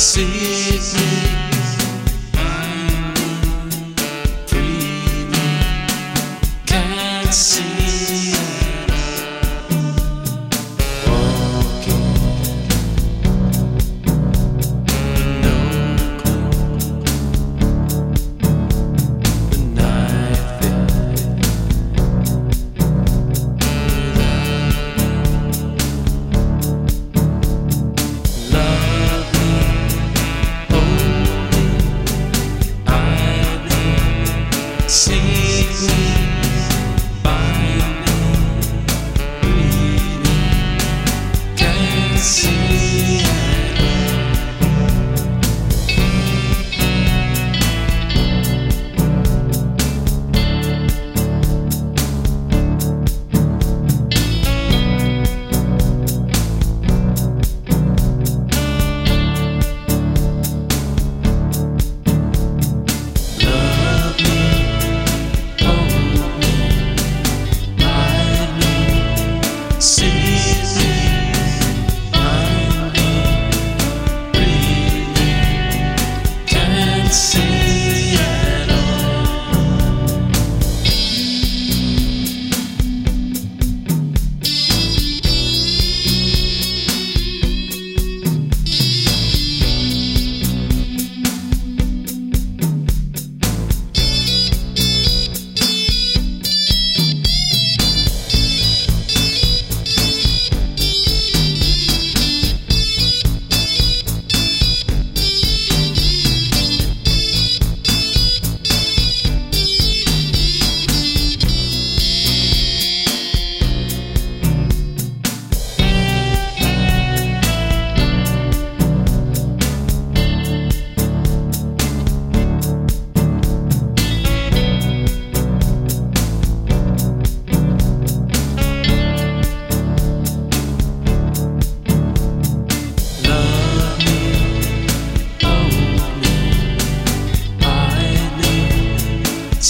see. save me.